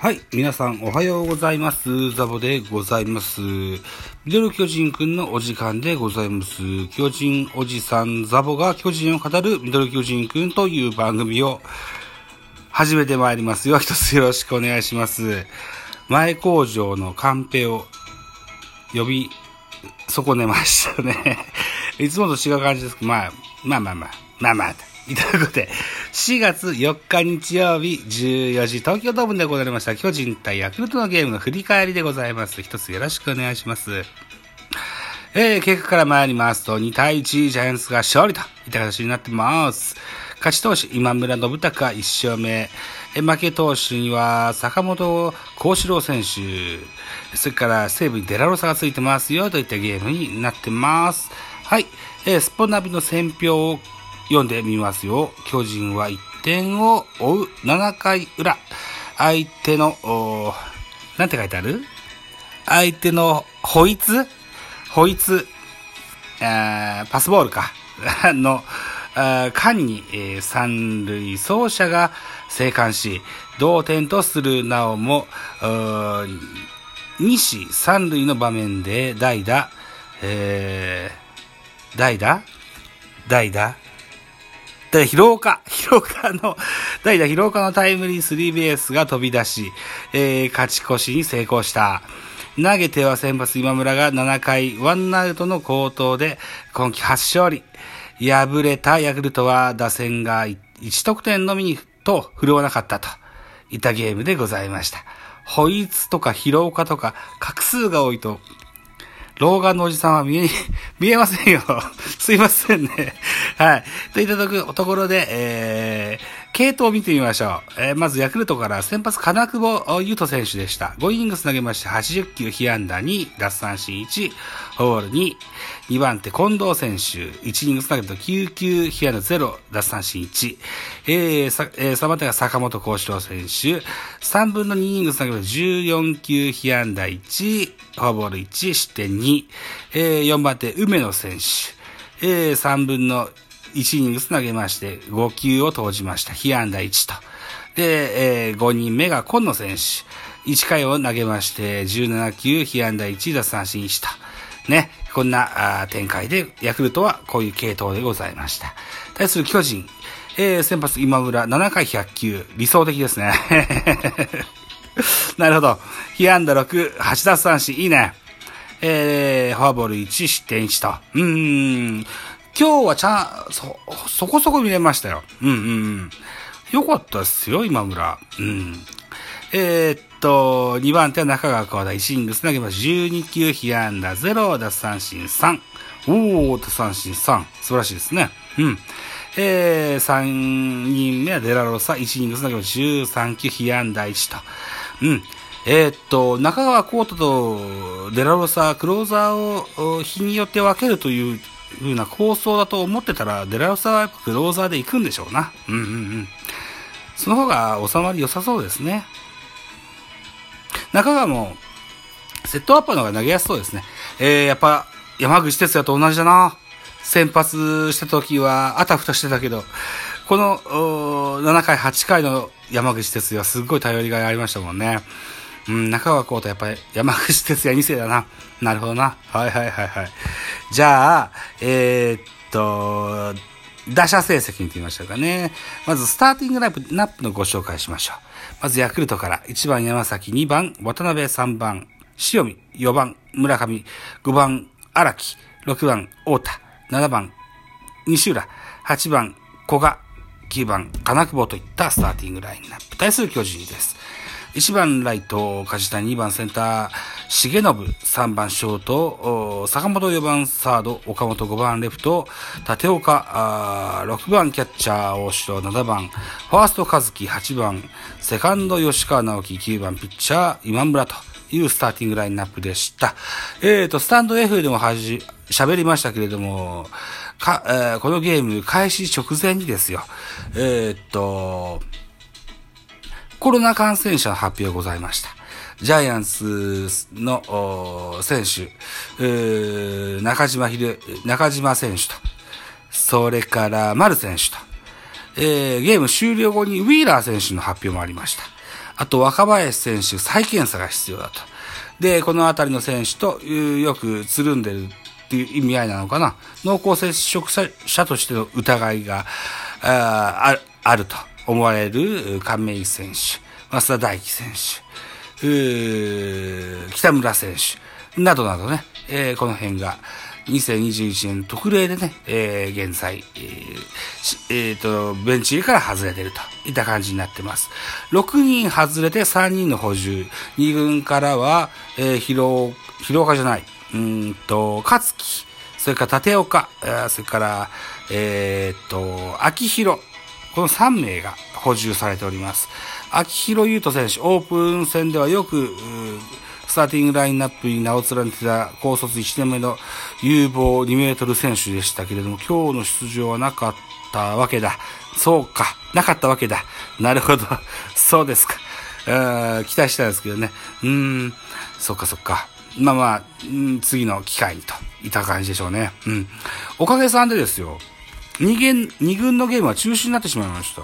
はい。皆さんおはようございます。ザボでございます。ミドル巨人くんのお時間でございます。巨人おじさんザボが巨人を語るミドル巨人くんという番組を始めてまいりますよ。一つよろしくお願いします。前工場のカンペを呼び損ねましたね。いつもと違う感じですけど、まあ、まあまあまあ、まあまあ、いただくで、4月4日日曜日14時、東京ドームで行われました巨人対ヤクルトのゲームの振り返りでございます。一つよろしくお願いします。えー、結果から参りますと、2対1、ジャイアンツが勝利といった形になってます。勝ち投手、今村信孝1勝目。え負け投手には、坂本幸四郎選手。それから、西武にデラロサがついてますよ、といったゲームになってます。はい。えー、スポナビの選評を読んでみますよ。巨人は1点を追う7回裏。相手の、おーなんて書いてある？相手のホイツ？ホイツ、パスボールか。の、間に、えー三塁走者が生還し、同点とするなおも、西三塁の場面で代打、えー、代打？代打？で、広岡、広岡の、代打広岡のタイムリースリーベースが飛び出し、えー勝ち越しに成功した。投げては先発今村が7回ワンアウトの好投で今季初勝利。敗れたヤクルトは打線が1得点のみにと振るわなかったといったゲームでございました。ホイツとか広岡とか画数が多いと老眼のおじさんは見え、見えませんよ。すいませんね。はい。といただくところで、えー、系統を見てみましょう。えー、まずヤクルトから先発金久保優斗選手でした。5イニングス投げまして80球被安打2、奪三振1、ホール2、2番手近藤選手、1イニングス投げると9球被安打0、奪三振1、えー、さ、えー、3番手が坂本幸四郎選手、3分の2イニングス投げると14球被安打1、フォアボール1、失点2、えー、4番手梅野選手、えー、3分の1イニングス投げまして、5球を投じました。被安打1と。で、えー、5人目が今野選手。1回を投げまして、17球、被安打1、奪三振1と。ね、こんなあ展開で、ヤクルトはこういう系統でございました。対する巨人、えー、先発今村、7回100球、理想的ですね。なるほど。被安打6、8奪三振、いいね。えー、フォアボール1、失点1と。うーん。今日はちゃん、そ、そこそこ見れましたよ。うんうんうん。よかったっすよ、今村。うん。えー、っと、2番手は中川川田、1イニングス投げます。12球、被安打0、奪三振3。おー、奪三振3。素晴らしいですね。うん。えー、3人目はデラロサ、1イニングス投げます。13球、被安打1と。うん。えー、っと、中川コートとデラロサ、クローザーを日によって分けるという風な構想だと思ってたら、デラロサはクローザーで行くんでしょうな。うんうんうん。その方が収まり良さそうですね。中川も、セットアッパーの方が投げやすそうですね。えー、やっぱ、山口鉄也と同じだな。先発した時は、あたふたしてたけど、この、7回、8回の山口鉄也はすっごい頼りがいありましたもんね。うん、中川皓太やっぱり山口鉄也2世だな。なるほどな。はいはいはいはい。じゃあ、えー、っと、打者成績見てみましょうかね。まず、スターティングラインナップのご紹介しましょう。まず、ヤクルトから、1番山崎、2番渡辺、3番塩見、4番村上、5番荒木、6番太田、7番西浦、8番古賀、9番金久保といったスターティングラインナップ。対する巨人です。1番ライト、梶谷、2番センター、重信、3番ショート、坂本4番サード、岡本5番レフト、立岡、6番キャッチャー、大城7番、ファースト和樹8番、セカンド吉川直樹9番ピッチャー、今村というスターティングラインナップでした。えーと、スタンド F でもはじ、喋りましたけれども、か、えーこのゲーム開始直前にですよ、えーっと、コロナ感染者の発表ございました。ジャイアンツの選手、中島秀、中島選手と、それから丸選手と、えーゲーム終了後にウィーラー選手の発表もありました。あと若林選手再検査が必要だと。で、このあたりの選手とよくつるんでるっていう意味合いなのかな。濃厚接触者としての疑いがああると思われる亀井選手、増田大輝選手、北村選手、などなどね、えー、この辺が、2021年特例でね、えー、現在、えー、えー、と、ベンチ入りから外れてるといった感じになってます。6人外れて3人の補充。2軍からは、えー、広、広岡じゃない、うんと、勝木、それから立岡、それから、えー、っと、秋広、この3名が補充されております。秋広優斗選手、オープン戦ではよく、スターティングラインナップに名を連ねてた高卒1年目の有望2メートル選手でしたけれども、今日の出場はなかったわけだ。そうか。なかったわけだ。なるほど。そうですか。期待したんですけどね。うーん。そっかそっか。まあまあ、次の機会にといった感じでしょうね。うん。おかげさんでですよ。二軍、二軍のゲームは中止になってしまいました。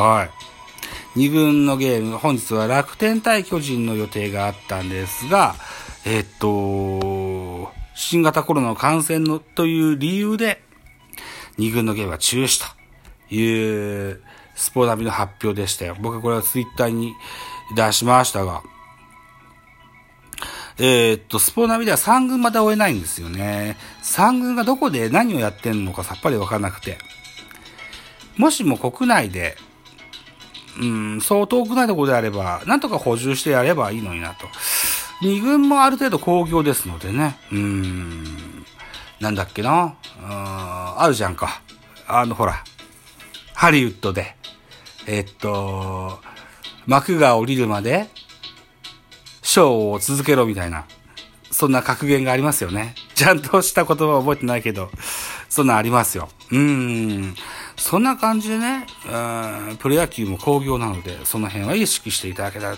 はい。2軍のゲーム、本日は楽天対巨人の予定があったんですが、えっと、新型コロナの感染のという理由で、2軍のゲームは中止という、スポーナビの発表でしたよ。僕はこれはツイッターに出しましたが、えー、っと、スポナビでは3軍まで終えないんですよね。3軍がどこで何をやってんのかさっぱりわからなくて。もしも国内でうん、そう遠くないところであれば、なんとか補充してやればいいのになと。二軍もある程度工業ですのでね。うん、なんだっけな。ああるじゃんか。あの、ほら、ハリウッドで、えっと、幕が降りるまで、ショーを続けろみたいな、そんな格言がありますよね。ちゃんとした言葉は覚えてないけど、そんなありますよ。うん。そんな感じでね、プロ野球も工業なので、その辺は意識していただけたら、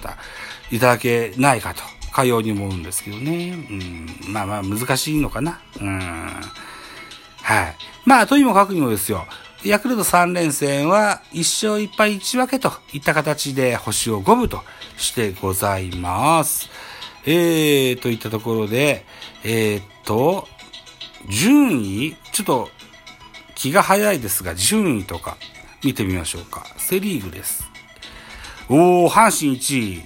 いただけないかと、かように思うんですけどね。うん、まあまあ難しいのかな。うん。はい。まあ、とにもかくにもですよ。ヤクルト3連戦は1勝1敗1分けといった形で星を5分としてございます。えー、といったところで、えー、っと、順位ちょっと気が早いですが、順位とか見てみましょうか。セリーグです。おー、阪神1位、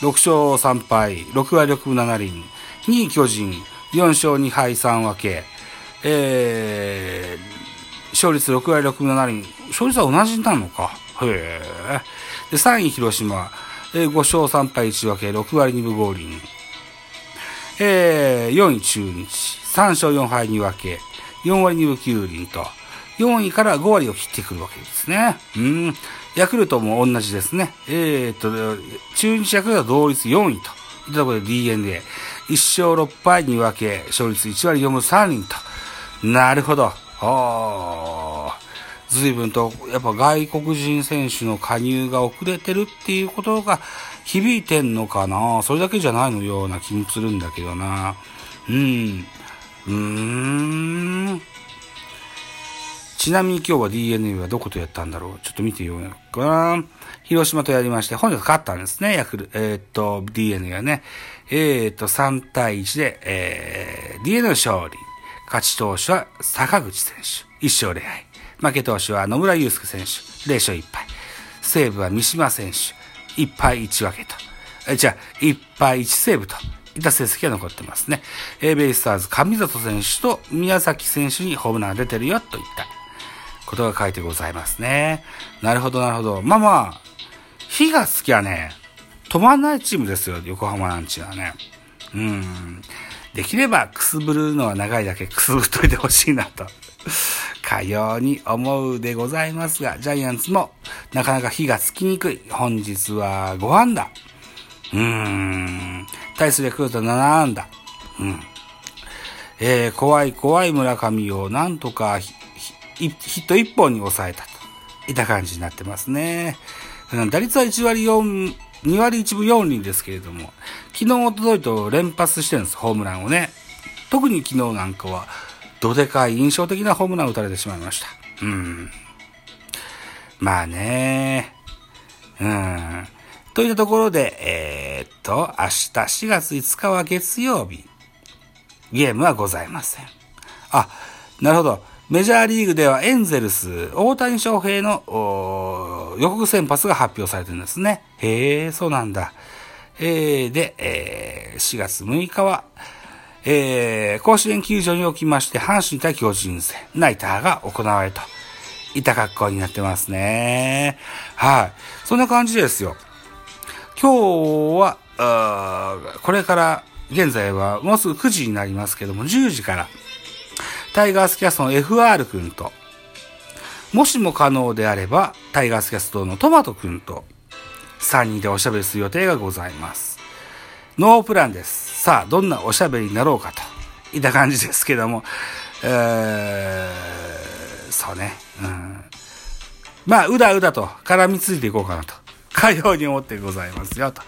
6勝3敗、6割6分7厘。2位巨人、4勝2敗3分け。えー、勝率6割6分7厘。勝率は同じなのか？へえ。で、3位広島、えー、5勝3敗1分け、6割2分5厘。えー、4位中日、3勝4敗2分け、4割2分9厘と、4位から5割を切ってくるわけですね。うん。ヤクルトも同じですね。えー、っと、中日ヤクルトは同率4位と。いったところで DNA。1勝6敗2分け、勝率1割4分3厘と。なるほど。あ随分と、やっぱ外国人選手の加入が遅れてるっていうことが響いてんのかなそれだけじゃないのような気もするんだけどな。うん。うーん。ちなみに今日は DNA はどことやったんだろうちょっと見てようかな。広島とやりまして、本日勝ったんですね、ヤクル、えー、っと、DNA はね。えー、っと、3対1で、えー、DNA の勝利。勝ち投手は坂口選手。1勝0敗。負け投手は野村祐介選手。0勝1敗。西武は三島選手。1敗1分けと。え、じゃあ、1敗1セーブと。いった成績が残ってますね。えー、ベイスターズ上里選手と宮崎選手にホームランが出てるよといったことが書いてございますね。なるほど、なるほど。まあまあ、火が好きはね、止まんないチームですよ、横浜なんちはね。うん。できればくすぶるのは長いだけくすぶっといてほしいなと、かように思うでございますが、ジャイアンツもなかなか火がつきにくい。本日は5安打。うーん。対するヤクルト7安打。うん。えー、怖い怖い村上をなんとかヒット1本に抑えたといった感じになってますね。打率は1割4、2割1分4厘ですけれども、昨日、おとといと連発してるんです、ホームランをね。特に昨日なんかは、どでかい印象的なホームランを打たれてしまいました。うん。まあね、うん。といったところで、えー、っと、明日4月5日は月曜日。ゲームはございません。あ、なるほど。メジャーリーグではエンゼルス、大谷翔平の予告先発が発表されてるんですね。へえ、そうなんだ。えー、で、えー、4月6日は、えー、甲子園球場におきまして、阪神対巨人戦、ナイターが行われと、いた格好になってますね。はい。そんな感じですよ。今日は、これから、現在はもうすぐ9時になりますけども、10時から、タイガースキャストの FR 君と、もしも可能であれば、タイガースキャストのトマト君と、3人でおしゃべりする予定がございます。ノープランです。さあ、どんなおしゃべりになろうかと、いった感じですけども、えー、そうね、うん。まあ、うだうだと絡みついていこうかなと、かように思ってございますよ、と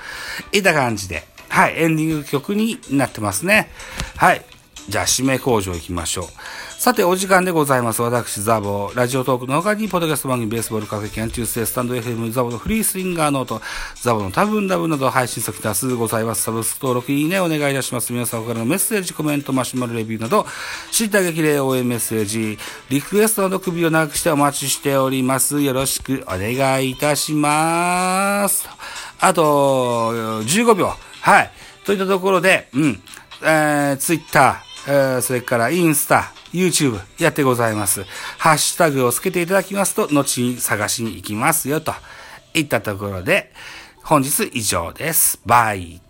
いった感じで、はい、エンディング曲になってますね。はい。じゃあ、締め工場行きましょう。さて、お時間でございます。私、ザボ、ラジオトークの他に、ポッドキャスト番組、ベースボールカフェ、キャンチューステスタンド FM、ザボのフリースインガーノート、ザボの多分ダブなど配信先多数ございます。サブスク登録、いいね、お願いいたします。皆さんからのメッセージ、コメント、マシュマロレビューなど、知った激励応援メッセージ、リクエストなど首を長くしてお待ちしております。よろしくお願いいたします。あと、15秒。はい。といったところで、うん、えー、ツイッター、え、それからインスタ、YouTube やってございます。ハッシュタグをつけていただきますと、後に探しに行きますよ、といったところで、本日以上です。バイ。